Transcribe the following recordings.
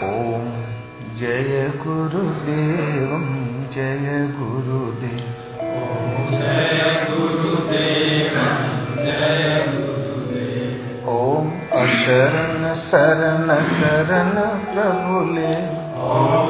ॐ जय गुरुदेवं जय गुरुदेव ॐ अशरण शरण शरण प्रभुले ॐ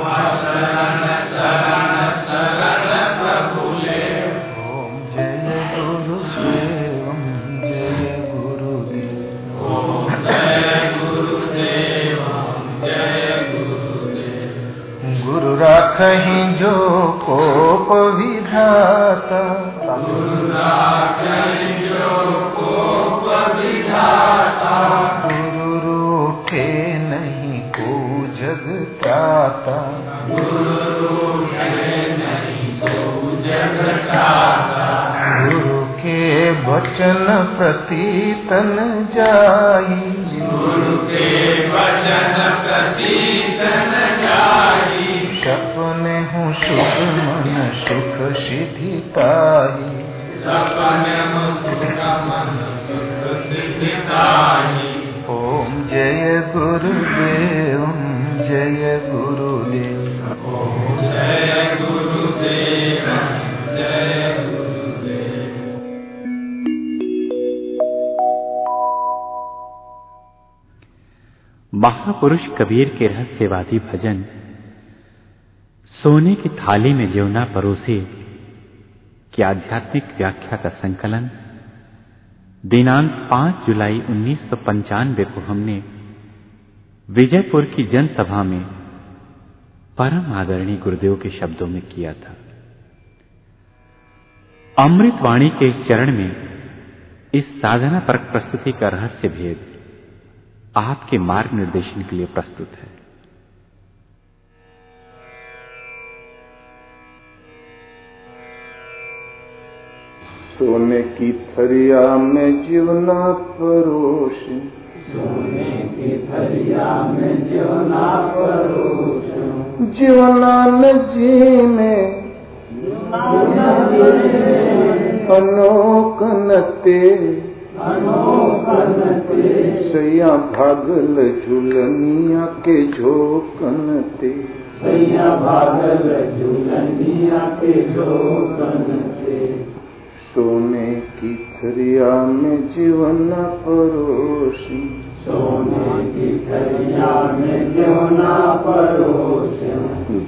गुरु राखहि जो कोप विधाता। गुरु रूठे नहीं को जग त्राता गुरु के वचन प्रति तन जाई सपने हूँ सुख मन सुख सिद्धि पाई ओम जय गुरुदेव जय गुरुदेव। महापुरुष कबीर के रहस्यवादी भजन सोने की थाली में ल्योना परोसे की आध्यात्मिक व्याख्या का संकलन? दिनांक 5 जुलाई उन्नीस सौ पंचानबे को हमने विजयपुर की जनसभा में परम आदरणीय गुरुदेव के शब्दों में किया था। अमृतवाणी के चरण में इस साधना पर प्रस्तुति का रहस्य भेद आपके मार्ग निर्देशन के लिए प्रस्तुत है। सोने की थरिया में जीवना परोश सोने की थरिया में जीवना परोश जीवना न जी में अनोक नते सैया भागल झूलनिया के झोकन ते सैया भागल झूलनिया के झोकन ते सोने की थरिया में जीवन परोसी।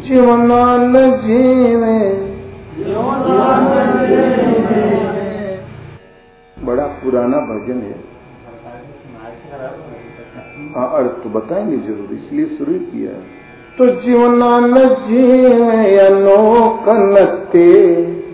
जीवना न जीवे। बड़ा पुराना भजन है। हाँ अर्थ तो बताएँगे ज़रूर इसलिए शुरू किया तो जीवना न जीवे अनोकनते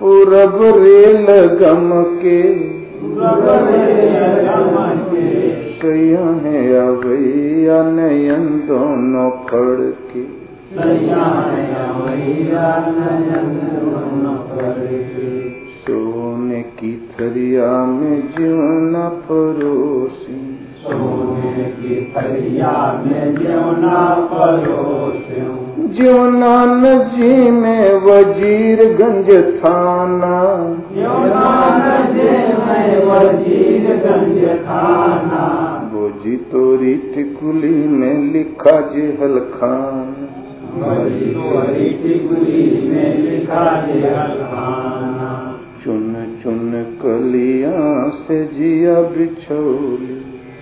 पूरब रेल गम के। सैया है अवैया नयन दोनों खड़ के। सोने की थरिया में जीवना परोसी। जीवना न जी में वज़ीर गंज थाना। बोजी तोरी टिकुली में लिखा जे हलखान चुन चुन कलिया से जिया बिछोली।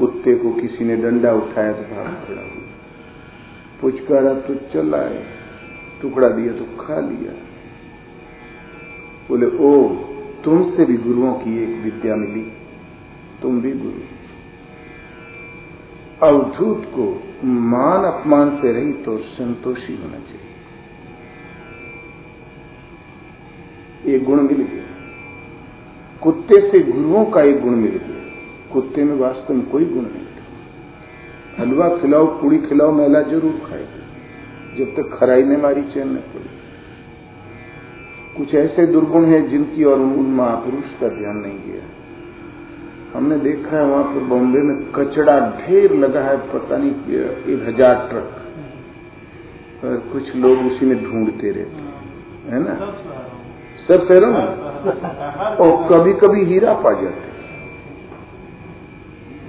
कुत्ते को किसी ने डंडा उठाया तो भाग खड़ा हुआ। पुचकारा तो चला है टुकड़ा दिया तो खा लिया। बोले, ओ, तुमसे भी गुरुओं की एक विद्या मिली। तुम भी गुरु अवधूत को मान अपमान से रही तो संतोषी होना चाहिए। एक गुण मिल गया। कुत्ते से गुरुओं का एक गुण मिल गया। कुत्ते में वास्तव में कोई गुण नहीं था। हलवा खिलाओ पूड़ी खिलाओ महिला ज़रूर खाएगी। जब तक खराई ने मारी चैन न पड़ी। कुछ ऐसे दुर्गुण हैं जिनकी और उन महापुरुष का ध्यान नहीं गया। हमने देखा है वहाँ पर बॉम्बे में कचड़ा ढेर लगा है पता नहीं एक हज़ार ट्रक। और कुछ लोग उसी में ढूंढते रहते है। ना? सब शहरों में। और कभी कभी हीरा पा जाते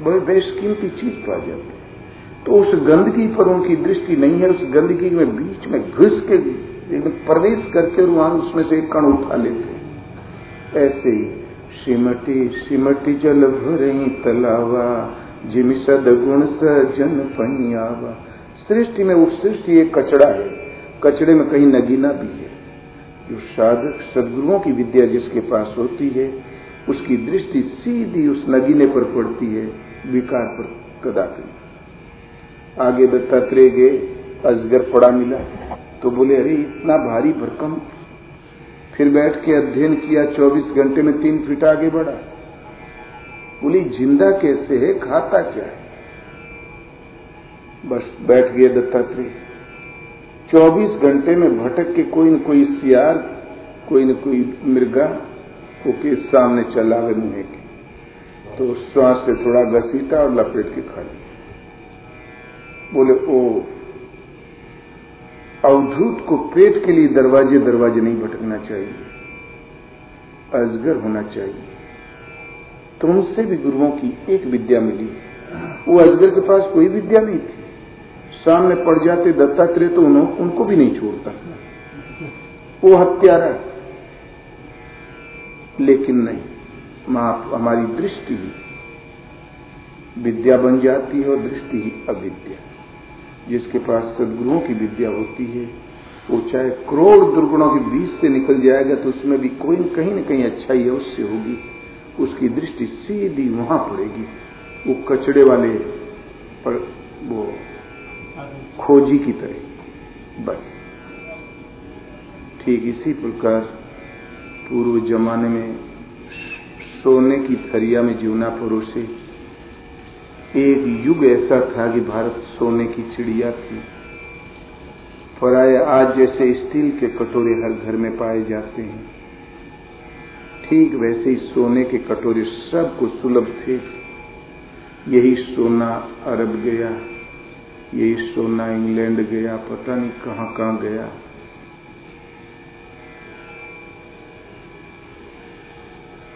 बड़े बेशकीमती चीज़ पा जाते हैं। तो उस गंदगी पर उनकी दृष्टि नहीं है, उस गंदगी में बीच में घुस के प्रवेश करके वहाँ उसमें से एक कण उठा लेते हैं। ऐसे ही श्रीमती श्रीमती जल भरही तलावा, जिमि सदगुण सजन पहियावा सृष्टि में उस सृष्टि एक कचड़ा है, कचड़े में कहीं नगीना भी है। जो साधक सदगुरुओं की विद्या जिसके पास होती है, उसकी दृष्टि सीधी उस नगीने पर पड़ती है विकार पर कदापि आगे दत्तात्रेय गए, अजगर पड़ा मिला तो बोले, अरे, इतना भारी भरकम। फिर बैठ के अध्ययन किया 24 घंटे में तीन फीट आगे बढ़ा। बोली, ज़िंदा कैसे है? खाता क्या है? बस बैठ गए दत्तात्रेय। 24 घंटे में भटक के कोई न कोई सियार, कोई न कोई मृगा को के सामने चला गए मुँह के। तो श्वास से थोड़ा घसीटा और लपेट के खा लिया। बोले ओ अवधूत को पेट के लिए दरवाजे दरवाजे नहीं भटकना चाहिए। अजगर होना चाहिए। तो तुमसे भी गुरुओं की एक विद्या मिली। वो अजगर के पास कोई विद्या नहीं थी। सामने पड़ जाते दत्तात्रेय तो उन्हों, उनको भी नहीं छोड़ता। वो हत्यारा लेकिन नहीं। हमारी दृष्टि विद्या बन जाती है और दृष्टि ही अविद्या। जिसके पास सदगुरुओं की विद्या होती है, वो चाहे करोड़ दुर्गुणों के बीच से निकल जाएगा तो उसमें भी कोई कहीं न कहीं अच्छाई अवश्य होगी। उसकी दृष्टि सीधी वहाँ पड़ेगी। वो कचड़े वाले पर वो खोजी की तरह। बस। ठीक इसी प्रकार पूर्व जमाने में सोने की थरिया में जीवना परोसे एक युग ऐसा था कि भारत सोने की चिड़िया थी। पर आए आज जैसे स्टील के कटोरे हर घर में पाए जाते हैं। ठीक वैसे ही सोने के कटोरे सबको सुलभ थे। यही सोना अरब गया, यही सोना इंग्लैंड गया, पता नहीं कहाँ कहाँ गया।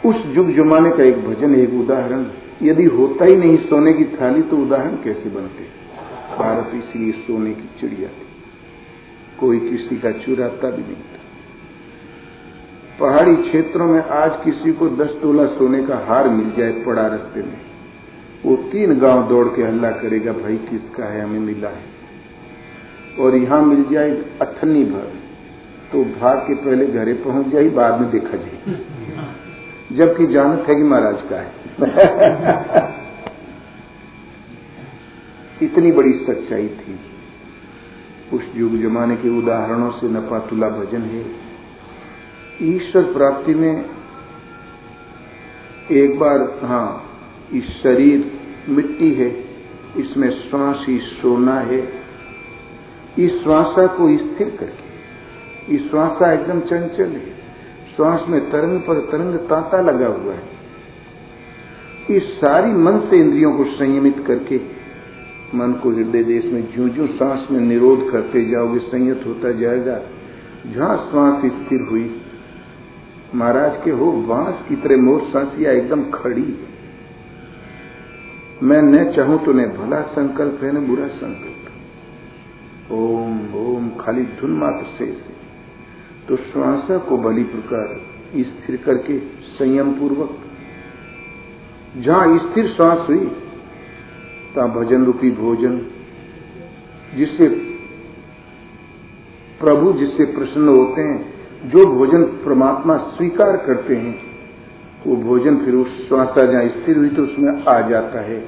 उस जुग जुमाने का एक भजन, एक उदाहरण। यदि होता ही नहीं सोने की थाली तो उदाहरण कैसे बनते? भारत इसलिए सोने की चिड़िया थी। कोई किसी का चुराता भी नहीं था। पहाड़ी क्षेत्रों में आज किसी को दस तोला सोने का हार मिल जाए पड़ा रस्ते में, वो तीन गाँव दौड़ के हल्ला करेगा, भाई, किसका है? हमें मिला है। और यहाँ मिल जाए अठन्नी भर तो भाग के पहले घरे पहुँच जाए, बाद में देखा जाए। जबकि है कि महाराज का है। इतनी बड़ी सच्चाई थी। उस युग जमाने के उदाहरणों से नपातुला भजन है। ईश्वर प्राप्ति में एक बार हाँ इस शरीर मिट्टी है, इसमें श्वास ही सोना है। इस श्वासा को स्थिर करके, इस श्वासा एकदम चंचल है। श्वास में तरंग पर तरंग तांता लगा हुआ है। इस सारी मन से इंद्रियों को संयमित करके मन को हृदय देश में जू जू सांस में निरोध करते जाओगे संयत होता जाएगा। जहाँ श्वास स्थिर हुई महाराज के हो बाँस की तरह मोर सांसिया एकदम खड़ी मैं न चाहूँ तो न भला संकल्प है न बुरा संकल्प। ओम ओम खाली धुन मात्र से, से तो श्वासा को बली प्रकार स्थिर करके संयम पूर्वक। जहाँ स्थिर श्वास हुई ता भजन रूपी भोजन, जिससे प्रभु जिससे प्रसन्न होते हैं, जो भोजन परमात्मा स्वीकार करते हैं, वो भोजन फिर उस श्वासा जहाँ स्थिर हुई तो उसमें आ जाता है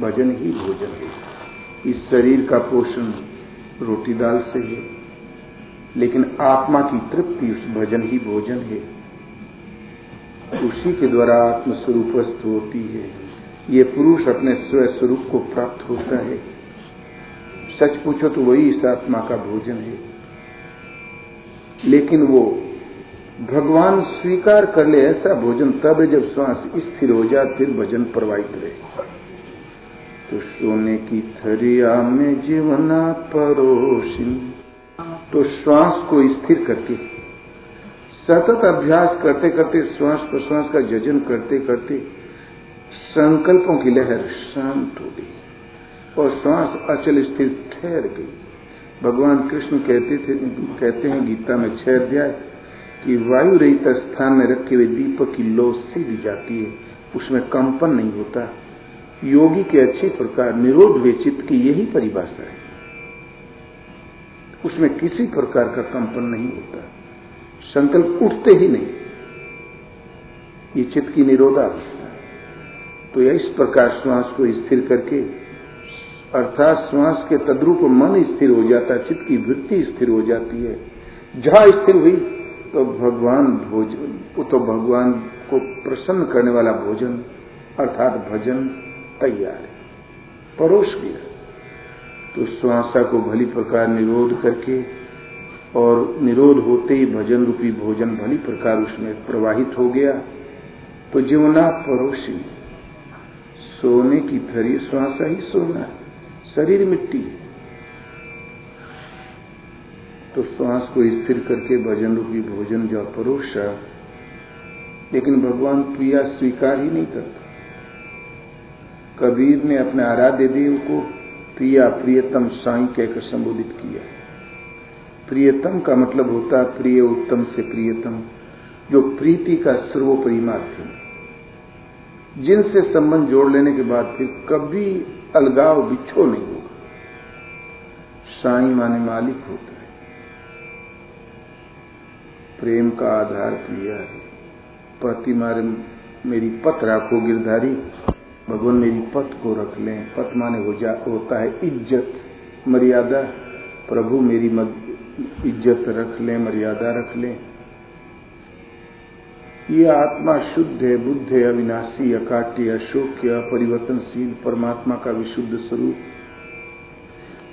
भजन ही भोजन है। इस शरीर का पोषण रोटी दाल से है। लेकिन आत्मा की तृप्ति उस भजन ही भोजन है। उसी के द्वारा आत्मस्वरूप होती है। ये पुरुष अपने स्व स्वरूप को प्राप्त होता है। सच पूछो तो वही इस आत्मा का भोजन है। लेकिन वो भगवान स्वीकार कर ले ऐसा भोजन, तब जब श्वास स्थिर हो जाए, फिर भजन प्रवाहित रहे। तो सोने की थरिया में जीवना परोसिन। तो श्वास को स्थिर करके सतत अभ्यास करते करते श्वास प्रश्वास का जजन करते करते संकल्पों की लहर शांत हो गई और श्वास अचल स्थिर ठहर गई। भगवान कृष्ण कहते थे, कहते हैं गीता में छह अध्याय कि वायु रहित स्थान में रखे हुए दीपक की लो सीधी जाती है, उसमें कंपन नहीं होता। योगी के अच्छे प्रकार, निरोध वे चित्त की यही परिभाषा है। उसमें किसी प्रकार का कंपन नहीं होता। संकल्प उठते ही नहीं। ये चित्त की निरोधावस्था तो यह इस प्रकार श्वास को स्थिर करके, अर्थात श्वास के तद्रूप मन स्थिर हो जाता है चित्त की वृत्ति स्थिर हो जाती है। जहाँ स्थिर हुई तो भगवान भोजन तो भगवान को प्रसन्न करने वाला भोजन, अर्थात भजन, तैयार है। परोस गया तो श्वासा को भली प्रकार निरोध करके और निरोध होते ही भजन रूपी भोजन भली प्रकार उसमें प्रवाहित हो गया। तो जीवना परोसी। सोने की थरी श्वासा ही सोना, शरीर मिट्टी। तो श्वास को स्थिर करके भजन रूपी भोजन जो परोसा, लेकिन भगवान प्रिया स्वीकार ही नहीं करता। कबीर ने अपने आराध्य देव को प्रिया प्रियतम साई कहकर संबोधित किया प्रियतम का मतलब होता है प्रिय उत्तम से प्रियतम, जो प्रीति का सर्वोपरि माध्यम जिनसे संबंध जोड़ लेने के बाद फिर कभी अलगाव बिछो नहीं होगा। साई माने मालिक होता है। प्रेम का आधार प्रिया है। पति मारे मेरी पत राखो गिरधारी। भगवान मेरी पत को रख लें। पत माने हो जा, होता है इज़्ज़त, मर्यादा। प्रभु मेरी इज़्ज़त रख लें, मर्यादा रख लें। ये आत्मा शुद्ध है, बुद्ध है, अविनाशी, अकाट्य, अशोक्य, अपरिवर्तनशील, परमात्मा का विशुद्ध स्वरूप।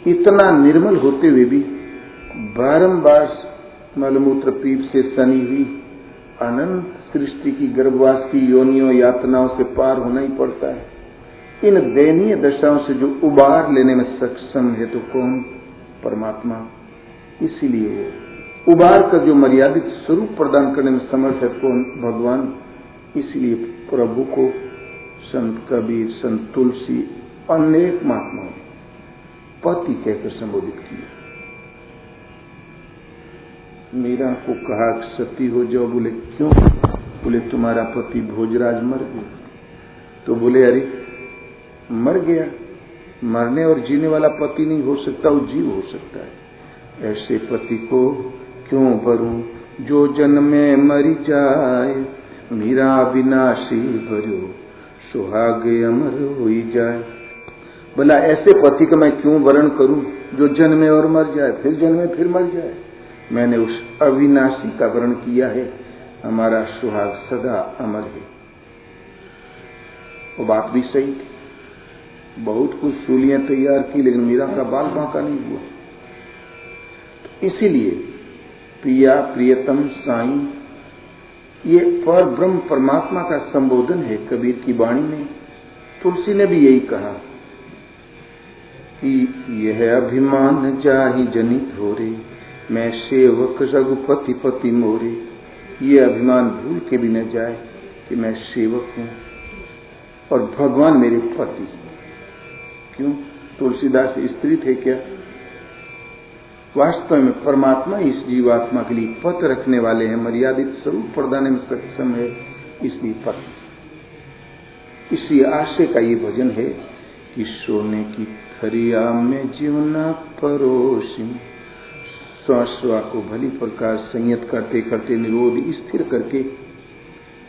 इतना निर्मल होते हुए भी बारंबार मलमूत्र पीप से सनी हुई अनंत सृष्टि की गर्भवास की योनियों यातनाओं से पार होना ही पड़ता है। इन दयनीय दशाओं से जो उबार लेने में सक्षम है तो कौन परमात्मा? इसीलिए उबार का जो मर्यादित स्वरूप प्रदान करने में समर्थ है कौन? भगवान। इसलिए प्रभु को संत कबीर, संत तुलसी, अनेक महात्माओं पति कहकर संबोधित किया। मीरा को कहा, सती हो जाओ, बोले, क्यों? बोले, तुम्हारा पति भोजराज मर गया। तो बोले, अरे, मर गया। मरने और जीने वाला पति नहीं हो सकता, वो जीव हो सकता है। ऐसे पति को क्यों भरू? जो जन्म में मरी जाए, मीरा विनाशी भरो, सुहाग अमर हो जाए। बोला, ऐसे पति का मैं क्यों वर्ण करूँ? जो जन्मे और मर जाए, फिर जन्मे फिर मर जाए। मैंने उस अविनाशी का वर्ण किया है। हमारा सुहाग सदा अमर है। वो बात भी सही थी। बहुत कुछ सूलियाँ तैयार की, लेकिन मीरा का बाल बांका नहीं हुआ। तो इसीलिए, प्रिया, प्रियतम, साई, ये पर ब्रह्म परमात्मा का संबोधन है कबीर की वाणी में। तुलसी ने भी यही कहा कि यह अभिमान जाही जनित हो रे, मैं सेवक रघुपति पति मोरे। ये अभिमान भूल के भी न जाए कि मैं सेवक हूँ और भगवान मेरे पति क्यों? तुलसीदास स्त्री थे क्या? वास्तव में परमात्मा इस जीवात्मा के लिए पथ रखने वाले हैं, मर्यादित स्वरूप प्रदान में सक्षम है, इसलिए पथ इसी आशय का ये भजन है कि सोने की थरिया में जीवना परोसिम श्वासवा को भली प्रकार संयत करते करते निरोध स्थिर करके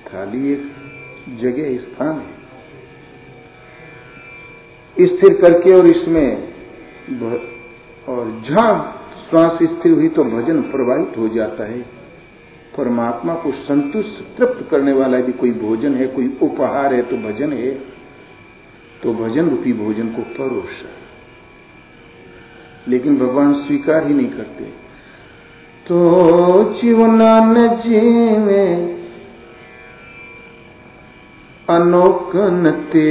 थाली एक जगह स्थान है। स्थिर करके और इसमें और जहाँ श्वास स्थिर हुई तो भजन प्रवाहित हो जाता है। परमात्मा को संतुष्ट, तृप्त करने वाला यदि कोई भोजन है, कोई उपहार है तो भजन है। तो भजन रूपी भोजन को परोस। लेकिन भगवान स्वीकार ही नहीं करते। तो जीवनान जीवे। अनोकनते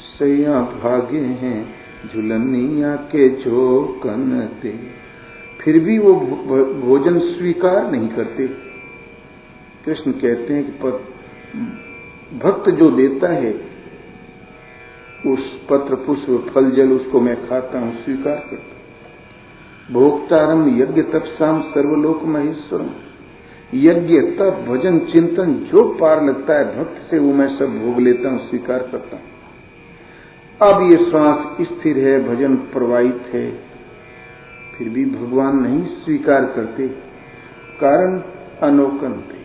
सैया भागे हैं, झुलनिया के जो कनते फिर भी वो भोजन स्वीकार नहीं करते। कृष्ण कहते हैं कि भक्त जो देता है, उस पत्र पुष्प फल जल उसको मैं खाता हूँ, स्वीकार करता भोक्तारम यज्ञ तपसाम सर्वलोक महेश्वरम यज्ञ, तप, भजन, चिंतन, जो पार लगता है भक्त से, वो मैं सब भोग लेता हूँ, स्वीकार करता हूँ। अब ये श्वास स्थिर है, भजन प्रवाहित है। फिर भी भगवान नहीं स्वीकार करते। कारण अनोखन थे।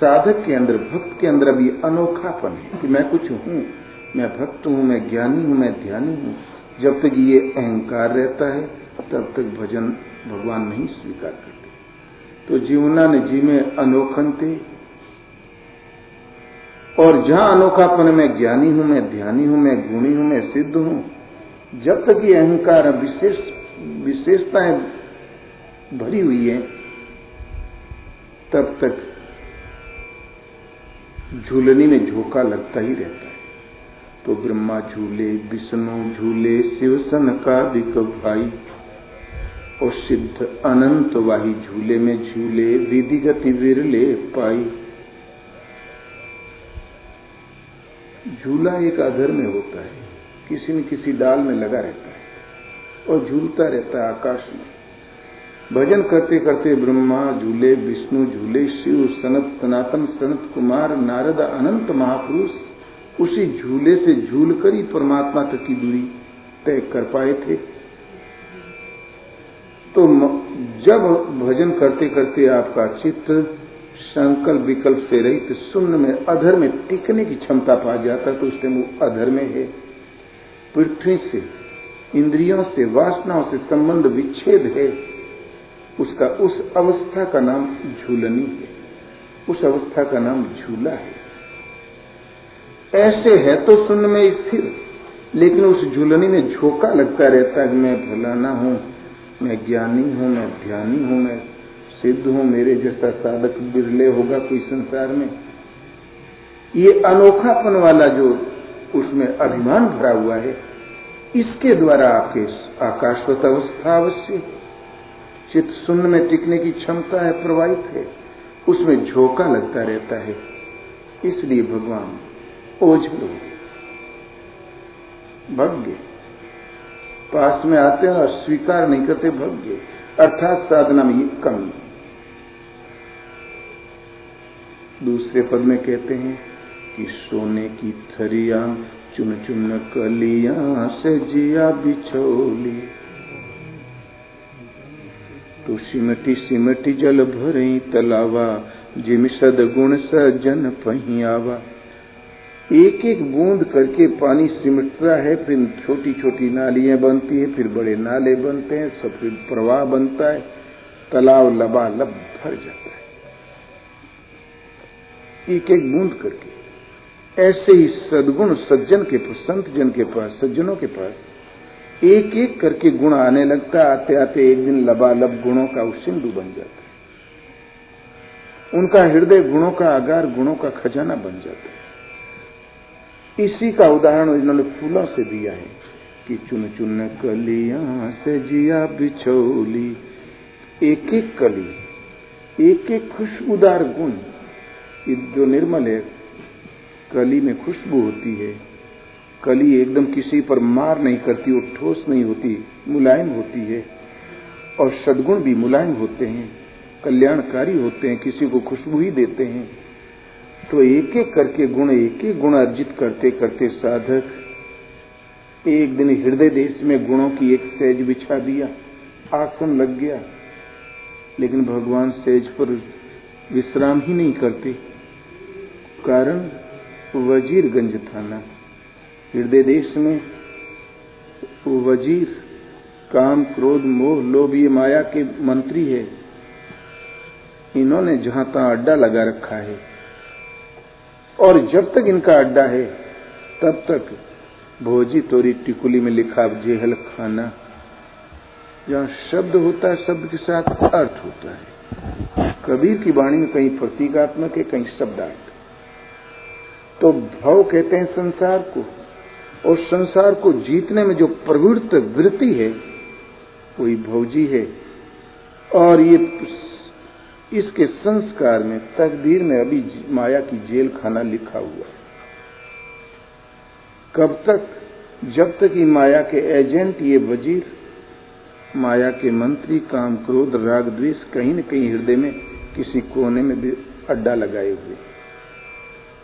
साधक के अंदर, भक्त के अंदर अभी अनोखापन है कि मैं कुछ हूँ। मैं भक्त हूँ, मैं ज्ञानी हूँ, मैं ध्यानी हूँ। जब तक ये अहंकार रहता है तब तक भजन भगवान नहीं स्वीकार करते। तो जीवना ने जी में अनोखन थे और जहाँ अनोखापन में ज्ञानी हूँ, मैं ध्यानी हूँ, मैं गुणी हूँ, मैं सिद्ध हूँ, जब तक ये अहंकार विशेष, विशेषताएँ भरी हुई है, तब तक झूलनी में झोंका लगता ही रहता है। तो ब्रह्मा झूले, विष्णु झूले, शिव सन का भाई और सिद्ध अनंत वाही झूले में झूले विधि गति विरले पाई। झूला एक अधर में होता है, किसी न किसी डाल में लगा रहता है और झूलता रहता है आकाश में। भजन करते करते ब्रह्मा झूले, विष्णु झूले, शिव सनत, सनातन सनत कुमार, नारद अनंत महापुरुष, उसी झूले से झूल कर ही परमात्मा तक की दूरी तय कर पाए थे। तो जब भजन करते करते आपका चित्त संकल्प विकल्प से रहित शून्य में, अधर में टिकने की क्षमता पा जाता तो उस टाइम वो अधर में है। पृथ्वी से, इंद्रियों से, वासनाओं से संबंध विच्छेद है। उसका उस अवस्था का नाम झूलनी है। उस अवस्था का नाम झूला है। ऐसे है तो शून्य में स्थिर, लेकिन उस झूलनी में झोंका लगता रहता है मैं फलाना हूँ। मैं ज्ञानी हूँ, मैं ध्यानी हूँ, मैं सिद्ध हूँ, मेरे जैसा साधक बिरले होगा कोई संसार में। ये अनोखापन वाला जो उसमें अभिमान भरा हुआ है, इसके द्वारा आपके आकाशवत अवस्था अवश्य। चित्त शून्य में टिकने की क्षमता है, प्रवाहित है, उसमें झोंका लगता रहता है। इसलिए भगवान ओझल भग्य पास में आते हैं और स्वीकार नहीं करते, भव्य। अर्थात साधना में कमी। दूसरे पद में कहते हैं कि सोने की थरिया चुन चुन कलिया से जिया बिछोली। तो सिमटी सिमटी जल भरई तलावा, जिम सदगुण सजन पहियावा एक एक बूंद करके पानी सिमटता है, फिर छोटी छोटी नालियाँ बनती है, फिर बड़े नाले बनते हैं, सब फिर प्रवाह बनता है, तालाब लबालब भर जाता है। एक एक बूंद करके। ऐसे ही सदगुण सज्जन के पास, संत जन के पास, सज्जनों के पास एक एक करके गुण आने लगता आते आते एक दिन लबालब गुणों का सिंधु बन जाता है। उनका हृदय गुणों का आगार, गुणों का खजाना बन जाता है। इसी का उदाहरण इन्होंने फूलों से दिया है कि चुन चुन कलिया से जिया बिछोली। एक एक कली, एक एक खुशबूदार गुण। जो निर्मल है। कली में खुशबू होती है। कली एकदम किसी पर मार नहीं करती वो ठोस नहीं होती, मुलायम होती है। और सदगुण भी मुलायम होते हैं, कल्याणकारी होते हैं, किसी को खुशबू ही देते हैं। तो एक एक करके गुण, एक एक गुण अर्जित करते करते साधक एक दिन हृदय देश में गुणों की एक सेज बिछा दिया, आसन लग गया। लेकिन भगवान सेज पर विश्राम ही नहीं करते। कारण वजीरगंज थाना। हृदय देश में वज़ीर, काम, क्रोध, मोह, लोभ, ये माया के मंत्री है। इन्होंने जहाँ तहां अड्डा लगा रखा है। और जब तक इनका अड्डा है, तब तक भोजी तोरी टिकुली में लिखा जेहल खाना। जहाँ शब्द होता है, शब्द के साथ अर्थ होता है। कबीर की वाणी में कहीं प्रतीकात्मक है, कहीं शब्दार्थ। तो भव कहते हैं संसार को, और संसार को जीतने में जो प्रवृत्त वृत्ति है, वही भौजी है। और ये इसके संस्कार में तकदीर में अभी माया की जेल खाना लिखा हुआ है। कब तक? जब तक ये माया के एजेंट, ये वज़ीर, माया के मंत्री, काम क्रोध, राग, द्वेष कहीं न कहीं हृदय में किसी कोने में भी अड्डा लगाए हुए।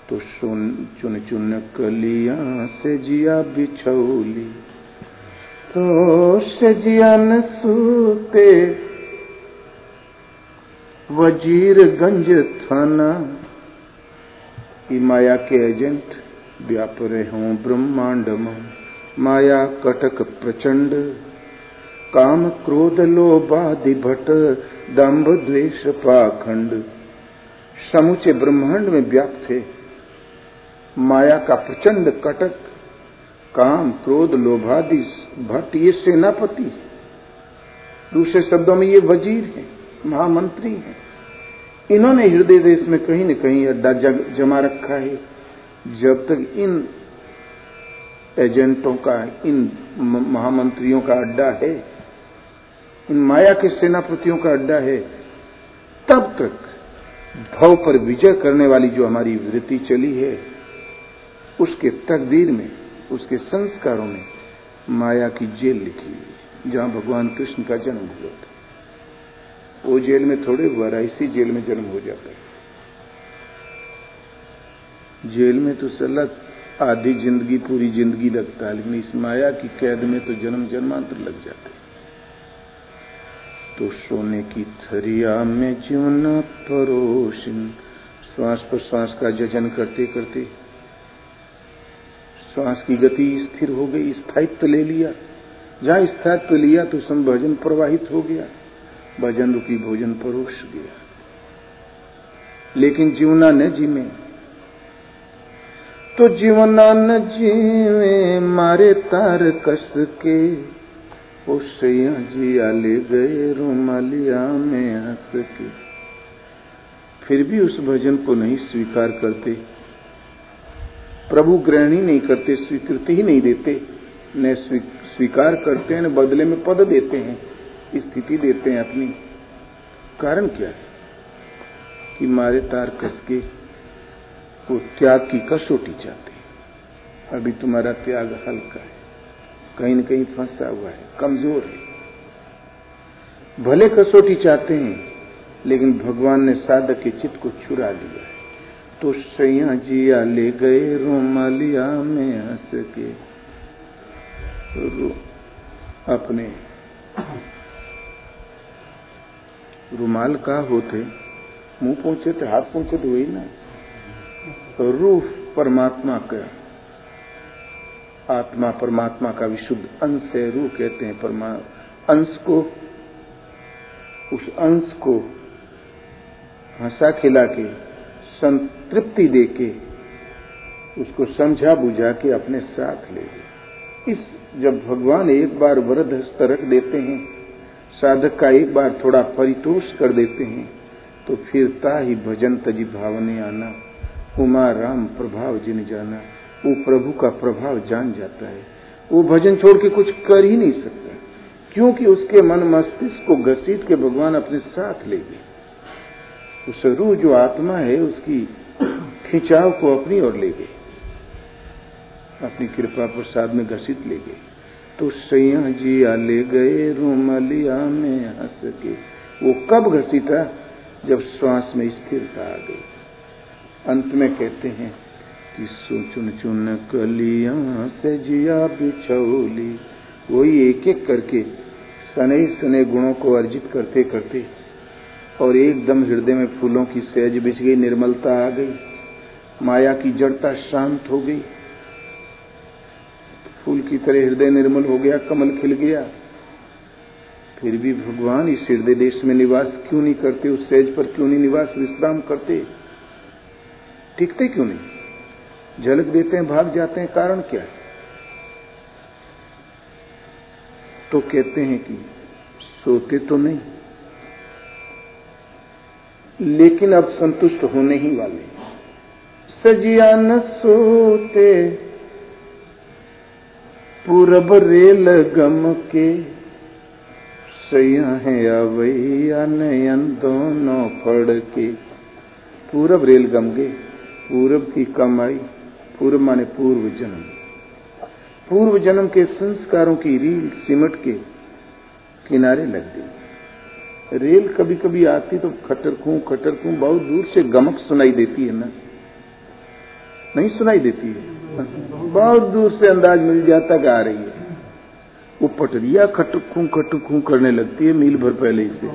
तो सुन, चुन चुन कलिया से जिया बिछौली तो सजिया न सूते वजीरगंज थाना। ये माया के एजेंट, व्यापरे हूँ ब्रह्मांड माया कटक प्रचंड। काम क्रोध लोबादि भट, दम्भ द्वेष पाखंड। समुचे ब्रह्मांड में व्याप्त थे माया का प्रचंड कटक, काम क्रोध लोभादि भट्ट ये सेनापति। दूसरे शब्दों में ये वज़ीर है। महामंत्री हैं। इन्होंने हृदय देश में कहीं न कहीं अड्डा जमा रखा है। जब तक इन एजेंटों का, इन महामंत्रियों का अड्डा है, इन माया के सेनापतियों का अड्डा है, तब तक भव पर विजय करने वाली जो हमारी वृत्ति चली है, उसके तकदीर में, उसके संस्कारों में माया की जेल लिखी हुई जहाँ भगवान कृष्ण का जन्म हुआ था। वो जेल में थोड़े हुआ रहा, इसी जेल में जन्म हो जाता है। जेल में तो सलाह आधी ज़िंदगी, पूरी ज़िंदगी लगता है, लेकिन इस माया की कैद में तो जन्म जन्मांतर लग जाते तो सोने की थरिया में जीवन परोशन, श्वास पर श्वास का जजन करते करते श्वास की गति स्थिर हो गई स्थायित्व ले लिया। जहाँ स्थायित्व लिया तो संभजन प्रवाहित हो गया। भजन रुकी भोजन परोस गया लेकिन जीवना न जीवे। तो जीवना न जीवे, मारे तार कस के। ओसैया जिया ले गए रोमालिया में हंस के। फिर भी उस भजन को नहीं स्वीकार करते। प्रभु ग्रहण ही नहीं करते, स्वीकृति ही नहीं देते। न स्वीकार करते हैं, न बदले में पद देते हैं। स्थिति देते हैं अपनी। कारण क्या है? कि मारे तार कस के वो त्याग की कसोटी चाहते हैं। अभी तुम्हारा त्याग हल्का है। कहीं न कहीं फंसा हुआ है, कमज़ोर है। भले कसोटी चाहते हैं, लेकिन भगवान ने साधक के चित्त को छुरा लिया है। तो सैया जिया ले गए रोमालिया में हंस के। अपने रुमाल का होते, मुँह पहुँचे थे हाथ पहुँचे तो वही ना। रूह परमात्मा का, आत्मा परमात्मा का विशुद्ध अंश है, रूह कहते हैं परमा, अंश को, उस अंश को हंसा खिला के, संतृप्ति दे के, उसको समझा बुझा के अपने साथ ले। इस जब भगवान एक बार वरद हस्त रख देते हैं साधक का एक बार थोड़ा परितोष कर देते हैं तो फिर ता ही भजन तजी भावने आना उमा राम प्रभाव जिन जाना, वो प्रभु का प्रभाव जान जाता है। वो भजन छोड़ के कुछ कर ही नहीं सकता, क्योंकि उसके मन मस्तिष्क को घसीट के भगवान अपने साथ ले गए। उस रूह जो आत्मा है, उसकी खिंचाव को अपनी ओर ले गए, अपनी कृपा प्रसाद में घसीट ले गए। तो सैया जिया ले गए रोमलिया में हंस के। वो कब घसीटा? जब श्वास में स्थिरता आ गई। अंत में कहते हैं किसो चुन चुन कलिया से जिया बिछौली। वही एक एक करके सने सने गुणों को अर्जित करते करते और एकदम हृदय में फूलों की सहज बिछ गई, निर्मलता आ गई। माया की जड़ता शांत हो गई। फूल की तरह हृदय निर्मल हो गया, कमल खिल गया। फिर भी भगवान इस हृदय देश में निवास क्यों नहीं करते, उस सहज पर क्यों नहीं निवास, विश्राम करते? टिकते क्यों नहीं? झलक देते हैं, भाग जाते हैं, कारण क्या है? तो कहते हैं कि सोते तो नहीं, लेकिन अब संतुष्ट होने ही वाले सजिया न सोते पूरब रेल गम के सैया है अवैया नयन दोनों फड़ के। पूरब रेल गम गे पूरब की कमाई पूर्व माने पूर्व जन्म। पूर्व जन्म के संस्कारों की रील सिमट के किनारे लग गई। रेल कभी कभी आती तो खटरखू खटरखू, बहुत दूर से गमक सुनाई देती है ना? नहीं सुनाई देती है। बहुत दूर से अंदाज मिल जाता आ रही है। वो पटरिया खटखू खटखू करने लगती है मील भर पहले से।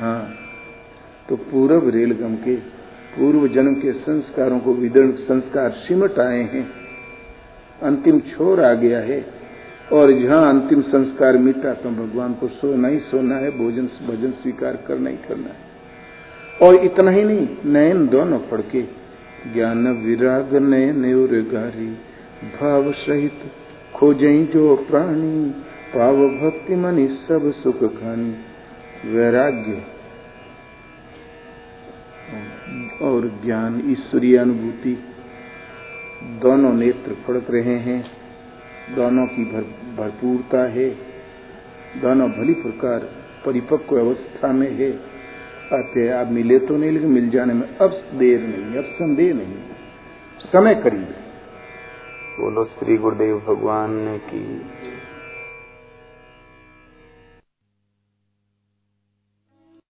हाँ। तो पूरब रेलगम के पूर्व जन्म के संस्कारों को विदर्ण संस्कार सिमट आए हैं। अंतिम छोर आ गया है और जहाँ अंतिम संस्कार मिटा तो भगवान को सोना ही सोना है, भोजन भजन स्वीकार करना ही करना है। और इतना ही नहीं, नयन दोनों पढ़ के ज्ञान विराग नयन और गारी भाव सहित खोजई जो प्राणी पाव भक्ति मनी सब सुख खानी वैराग्य और ज्ञान ईश्वरीय अनुभूति। दोनों नेत्र फड़क रहे हैं। दोनों की भर, भरपूरता है। दोनों भली प्रकार परिपक्व अवस्था में है। आते आप मिले तो नहीं, लेकिन मिल जाने में अब देर नहीं, अब संदेह नहीं, समय करीब बोलो, श्री गुरुदेव भगवान ने की